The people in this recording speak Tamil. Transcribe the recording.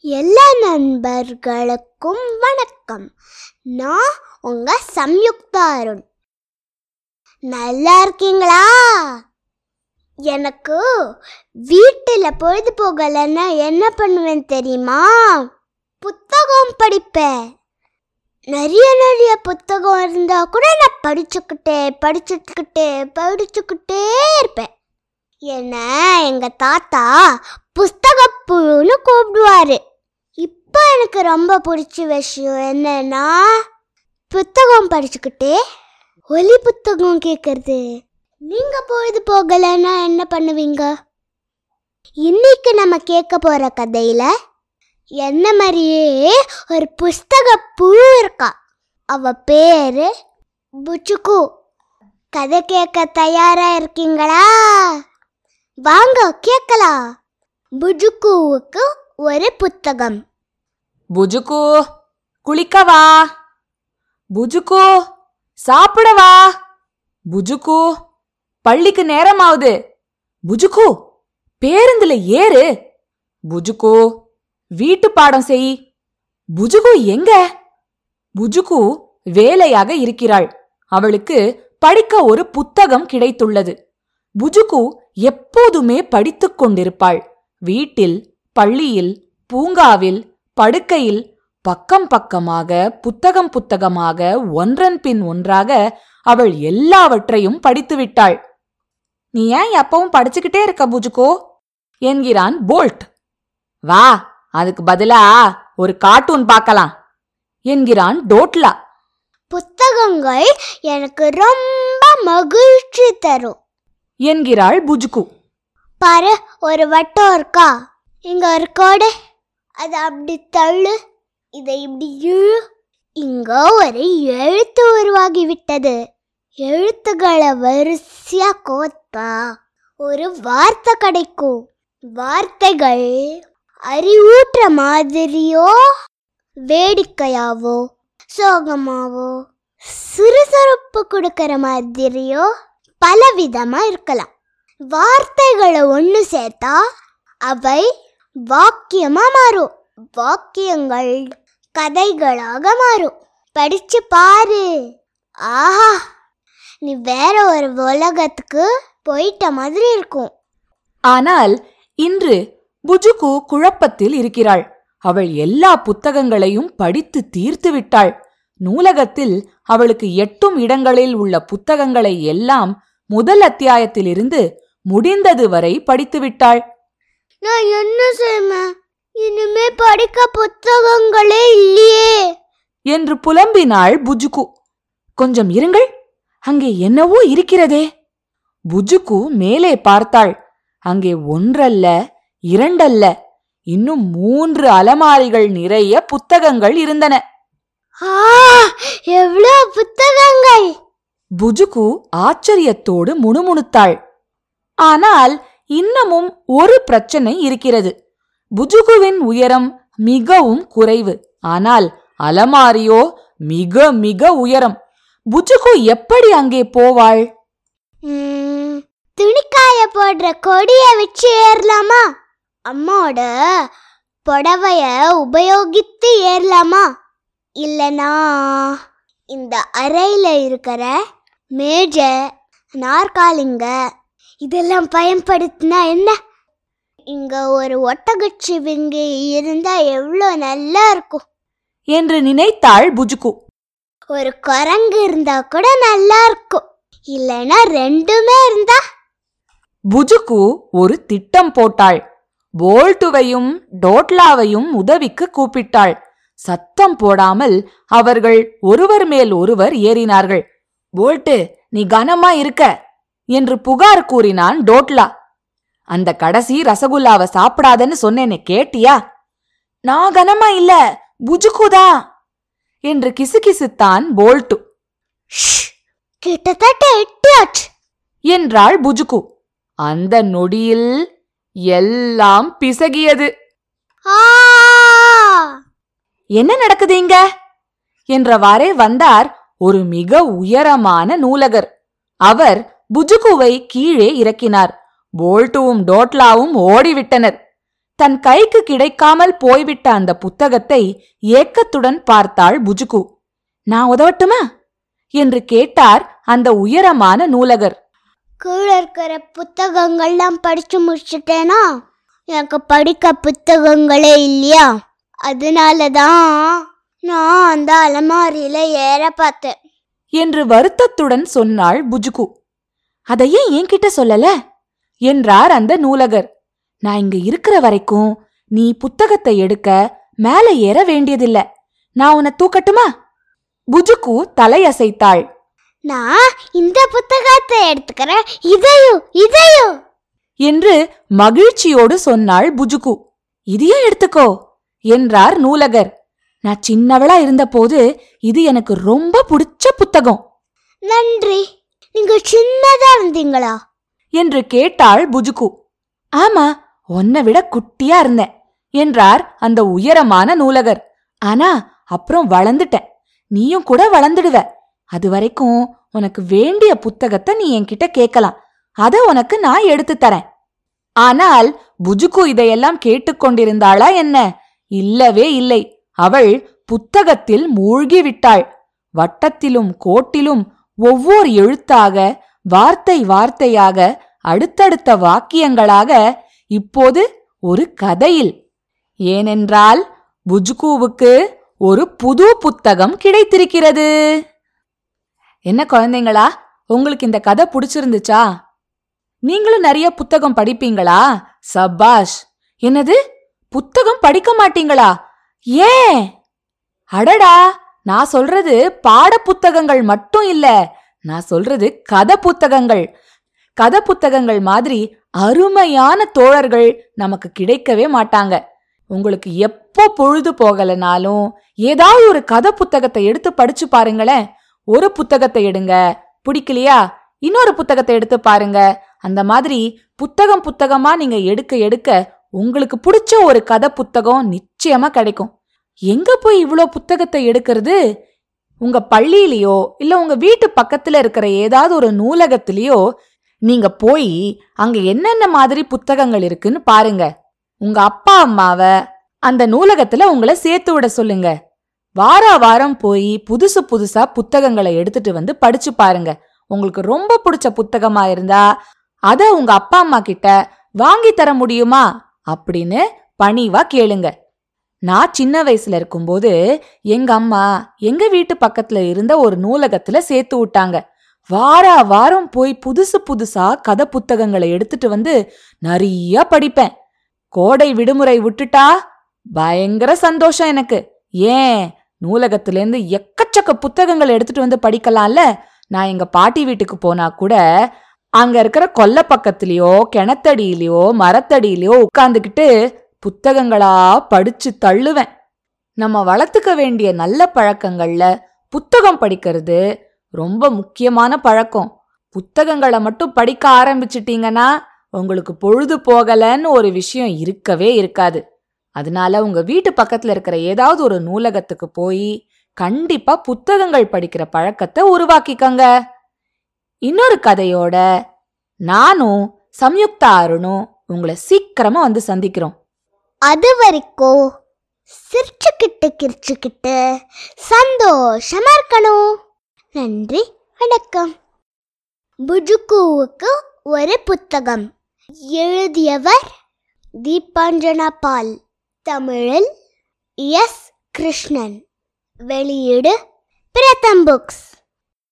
எல்லா நண்பர்களுக்கும் வணக்கம். நான் உங்க சம்யுக்தா அருண். நல்லா இருக்கீங்களா? எனக்கு வீட்டில் பொழுது போகலைன்னா என்ன பண்ணுவேன் தெரியுமா? புத்தகம் படிப்பேன். நிறைய நிறைய புத்தகம் இருந்தால் கூட நான் படிச்சுக்கிட்டே படிச்சுக்கிட்டே படிச்சுக்கிட்டே இருப்பேன். என்ன எங்கள் தாத்தா புஸ்தகப்புழுன்னு கூப்பிடுவாரு. இப்போ எனக்கு ரொம்ப பிடிச்ச விஷயம் என்னன்னா புத்தகம் படிச்சுக்கிட்டே ஒலி புத்தகம் கேட்கறது நீங்க பொழுது போகலைன்னா என்ன பண்ணுவீங்க? இன்னைக்கு நம்ம கேட்க போற கதையில என்ன மாதிரியே ஒரு புஸ்தக புழு இருக்கா? அவ பேரு புச்சுக்கு. கதை கேட்க தயாரா இருக்கீங்களா? வாங்க கேட்கலாம். புஜுக்குவுக்கு ஒரு புத்தகம் புஜுக்கு குளிக்கவா புஜுக்கு சாப்பிடவா புஜுக்கு பள்ளிக்கு நேரமாவுது புஜுக்கு பேருந்துல ஏறு புஜுக்கு வீட்டு பாடம் செய் புஜுகு எங்க புஜுகு வேலையாக இருக்கிறாள் அவளுக்கு படிக்க ஒரு புத்தகம் கிடைத்துள்ளது புஜுகு எப்போதுமே படித்துக் கொண்டிருப்பாள் வீட்டில் பள்ளியில் பூங்காவில் படுக்கையில் பக்கம் பக்கமாக புத்தகம் புத்தகமாக ஒன்றன் பின் ஒன்றாக அவள் எல்லாவற்றையும் படித்துவிட்டாள் நீ ஏன் எப்பவும் படிச்சுக்கிட்டே இருக்க புஜுகோ என்கிறான் போல்ட். வா அதுக்கு பதிலா ஒரு கார்ட்டூன் பார்க்கலாம் என்கிறான் டோட்லா. புத்தகங்கள் எனக்கு ரொம்ப மகிழ்ச்சி தரும் என்கிறாள் புஜுகு பாரு ஒரு வட்டம் இருக்கா? இங்க ஒரு கோடு அதை அப்படி தள்ளு. இதை இப்படி இழு. இங்க ஒரு எழுத்து உருவாகி விட்டது எழுத்துக்களை வரிசையா கோத்தா. ஒரு வார்த்தை கிடைக்கும். வார்த்தைகள் அறிவூட்டுற மாதிரியோ வேடிக்கையாவோ சோகமாவோ சுறுசுறுப்பு கொடுக்கற மாதிரியோ பலவிதமா இருக்கலாம். வார்த்தைகளை ஒன்று சேர்த்தா அவை வாக்கியமாக மாறும். வாக்கியங்கள் கதைகளாக மாறும். படிச்சு பாரு. ஆஹா நீ வேற ஒரு உலகத்துக்கு போயிட்ட மாதிரி இருக்கும். ஆனால் இன்று புஜுகு குழப்பத்தில் இருக்கிறாள். அவள் எல்லா புத்தகங்களையும் படித்து தீர்த்து விட்டாள். நூலகத்தில் அவளுக்கு எட்டும் இடங்களில் உள்ள புத்தகங்களை எல்லாம் முதல் அத்தியாயத்திலிருந்து முடிந்தது வரை படித்து விட்டாள் நான் என்ன செய்வேன்? இனிமே படிக்க புத்தகங்களே இல்லையே. என்று புலம்பினாள் புஜுகு. கொஞ்சம் இருங்கள். அங்கே என்னவோ இருக்கிறதே. புஜுகு மேலே பார்த்தாள். அங்கே ஒன்றல்ல இரண்டல்ல இன்னும் மூன்று அலமாரிகள் நிறைய புத்தகங்கள் இருந்தன. ஆ எவ்வளோ புத்தகங்கள்? புஜுகு ஆச்சரியத்தோடு முணுமுணுத்தாள். ஆனால் இன்னமும் ஒரு பிரச்சனை இருக்கிறது. புஜுகுவின் உயரம் மிகவும் குறைவு. ஆனால் அலமாரியோ மிக மிக உயரம். புஜுகு எப்படி அங்கே போவாள்? துணிக்காய போடுற கொடிய வச்சு ஏறலாமா? அம்மாவோட புடவைய உபயோகித்து ஏறலாமா? இல்லனா இந்த அறையில இருக்கிற மேஜை நாற்காலிங்க இதெல்லாம் பயன்படுத்தினா என்ன? இங்க ஒரு ஒட்டகச்சிவிங்கி இருந்தா எவ்வளோ நல்லா இருக்கும். என்று நினைத்தாள் புஜுகு. ஒரு குரங்கு இருந்தா கூட நல்லா இருக்கும். இல்லைன்னா ரெண்டுமே இருந்தா? புஜுகு ஒரு திட்டம் போட்டாள். போல்ட்டுவையும் டோட்லாவையும் உதவிக்கு கூப்பிட்டாள். சத்தம் போடாமல் அவர்கள் ஒருவர் மேல் ஒருவர் ஏறினார்கள். போல்ட்டு நீ கனமா இருக்க. என்று புகார் கூறினான் டோட்லா. அந்த கடைசி ரசகுல்லாவை சாப்பிடாதன்னு சொன்னேனே கேட்டியா? நான் கனமா இல்ல புஜுகுதான் என்று கிசுகிசுத்தான் போல்ட்டு. கிட்டத்தட்ட எட்டியாச்சு என்றாள் புஜுகு. அந்த நொடியில் எல்லாம் பிசகியது. ஆ! என்ன நடக்குது இங்க? என்றவாறே வந்தார் ஒரு மிக உயரமான நூலகர். அவர் புஜுகுவை கீழே இறக்கினார். போல்ட்டுவும் டோட்லாவும் ஓடிவிட்டனர். தன் கைக்கு கிடைக்காமல் போய்விட்ட அந்த புத்தகத்தை ஏக்கத்துடன் பார்த்தாள் புஜுகு. நான் உதவட்டுமா? என்று கேட்டார் அந்த உயரமான நூலகர். கீழே இருக்கிற புத்தகங்கள்லாம் படிச்சு முடிச்சிட்டேனா? எனக்கு படிக்க புத்தகங்களே இல்லையா? அதனால தான் நான் அந்த அலமாரியில ஏற பார்த்தேன். என்று வருத்தத்துடன் சொன்னாள் புஜுகு. அதை ஏன் என்கிட்ட சொல்லல? என்றார் அந்த நூலகர். நான் இங்க இருக்கிற வரைக்கும் நீ புத்தகத்தை எடுக்க மேல ஏற வேண்டியதில்ல. நான் உன்னை தூக்கட்டுமா? புஜுகு தலையசைத்தாள். நான் இந்த புத்தகத்தை எடுத்துக்கிறேன் இதையும் இதையும் என்று மகிழ்ச்சியோடு சொன்னாள் புஜுகு இதையும் எடுத்துக்கோ என்றார் நூலகர். நான் சின்னவளா இருந்தபோது இது எனக்கு ரொம்ப பிடிச்ச புத்தகம். நன்றி. நீங்க சின்னதா இருந்தீங்களா? என்று கேட்டாள் புஜுகு. ஆமா உன்னை விட குட்டியா இருந்தேன் என்றார் அந்த உயரமான நூலகர். ஆனா அப்புறம் வளர்ந்துட்டேன். நீயும் கூட வளர்ந்துடுவ. அது வரைக்கும் உனக்கு வேண்டிய புத்தகத்தை நீ என்கிட்ட கேட்கலாம். அத உனக்கு நான் எடுத்து தரேன். ஆனால் புஜுகு இதையெல்லாம் கேட்டுக்கொண்டிருந்தாளா என்ன? இல்லவே இல்லை. அவள் புத்தகத்தில் மூழ்கி விட்டாள். வட்டத்திலும் கோட்டிலும் ஒவ்வொரு எழுத்தாக வார்த்தை வார்த்தையாக அடுத்தடுத்த வாக்கியங்களாக இப்போது ஒரு கதையில். ஏனென்றால் புஜ்கூவுக்கு ஒரு புது புத்தகம் கிடைத்திருக்கிறது. என்ன குழந்தைங்களா? உங்களுக்கு இந்த கதை பிடிச்சிருந்துச்சா? நீங்களும் நிறைய புத்தகம் படிப்பீங்களா? சபாஷ் என்னது? புத்தகம் படிக்க மாட்டீங்களா? ஏன்? அடடா! நான் சொல்றது பாட புத்தகங்கள் மட்டும் இல்ல நான் சொல்றது கதை புத்தகங்கள். கதை புத்தகங்கள் மாதிரி அருமையான தோழர்கள் நமக்கு கிடைக்கவே மாட்டாங்க. உங்களுக்கு எப்போ பொழுது போகலனாலும் ஏதாவது ஒரு கதை புத்தகத்தை எடுத்து படிச்சு பாருங்களேன். ஒரு புத்தகத்தை எடுங்க. பிடிக்கலையா? இன்னொரு புத்தகத்தை எடுத்து பாருங்க. அந்த மாதிரி புத்தகம் புத்தகமா நீங்க எடுக்க எடுக்க உங்களுக்கு பிடிச்ச ஒரு கதை புத்தகம் நிச்சயமா கிடைக்கும். எங்க போய் இவ்வளோ புத்தகத்தை எடுக்கிறது? உங்க பள்ளியிலையோ இல்ல உங்க வீட்டு பக்கத்துல இருக்கிற ஏதாவது ஒரு நூலகத்திலேயோ நீங்க போய் அங்க என்னென்ன மாதிரி புத்தகங்கள் இருக்குன்னு பாருங்க. உங்க அப்பா அம்மாவ அந்த நூலகத்துல உங்களை சேர்த்து விட சொல்லுங்க. வார வாரம் போய் புதுசு புதுசா புத்தகங்களை எடுத்துட்டு வந்து படிச்சு பாருங்க. உங்களுக்கு ரொம்ப பிடிச்ச புத்தகமா இருந்தா அத உங்க அப்பா அம்மா கிட்ட வாங்கி தர முடியுமா? அப்படின்னு பணிவா கேளுங்க. நான் சின்ன வயசுல இருக்கும்போது எங்க அம்மா எங்க வீட்டு பக்கத்துல இருந்த ஒரு நூலகத்துல சேர்த்து விட்டாங்க. வாரா வாரம் போய் புதுசு புதுசா கதை புத்தகங்களை எடுத்துட்டு வந்து நிறைய படிப்பேன். கோடை விடுமுறை விட்டுட்டா பயங்கர சந்தோஷம் எனக்கு. ஏன்? நூலகத்திலேருந்து எக்கச்சக்க புத்தகங்கள் எடுத்துட்டு வந்து படிக்கலாம்ல? நான் எங்க பாட்டி வீட்டுக்கு போனா கூட அங்க இருக்கிற கொல்ல பக்கத்துலயோ கிணத்தடியிலயோ மரத்தடியிலயோ உட்காந்துக்கிட்டு புத்தகங்களா படிச்சு தள்ளுவேன். நம்ம வளர்த்துக்க வேண்டிய நல்ல பழக்கங்கள்ல புத்தகம் படிக்கிறது ரொம்ப முக்கியமான பழக்கம். புத்தகங்களை மட்டும் படிக்க ஆரம்பிச்சிட்டீங்கன்னா உங்களுக்கு பொழுது போகலன்னு ஒரு விஷயம் இருக்கவே இருக்காது. அதனால உங்க வீட்டு பக்கத்துல இருக்கிற ஏதாவது ஒரு நூலகத்துக்கு போய் கண்டிப்பா புத்தகங்கள் படிக்கிற பழக்கத்தை உருவாக்கிக்கங்க. இன்னொரு கதையோட நானும் சம்யுக்தா அருணும் உங்களை சீக்கிரமா வந்து சந்திக்கிறோம். அது வரைக்கும் சிரிச்சுக்கிட்டு கிரிச்சுக்கிட்டு சந்தோஷமா இருக்கணும். நன்றி வணக்கம். புஜுக்குவுக்கு ஒரு புத்தகம். எழுதியவர் தீபாஞ்சனா பால். தமிழில் எஸ். கிருஷ்ணன். வெளியீடு பிரதம் புக்ஸ்.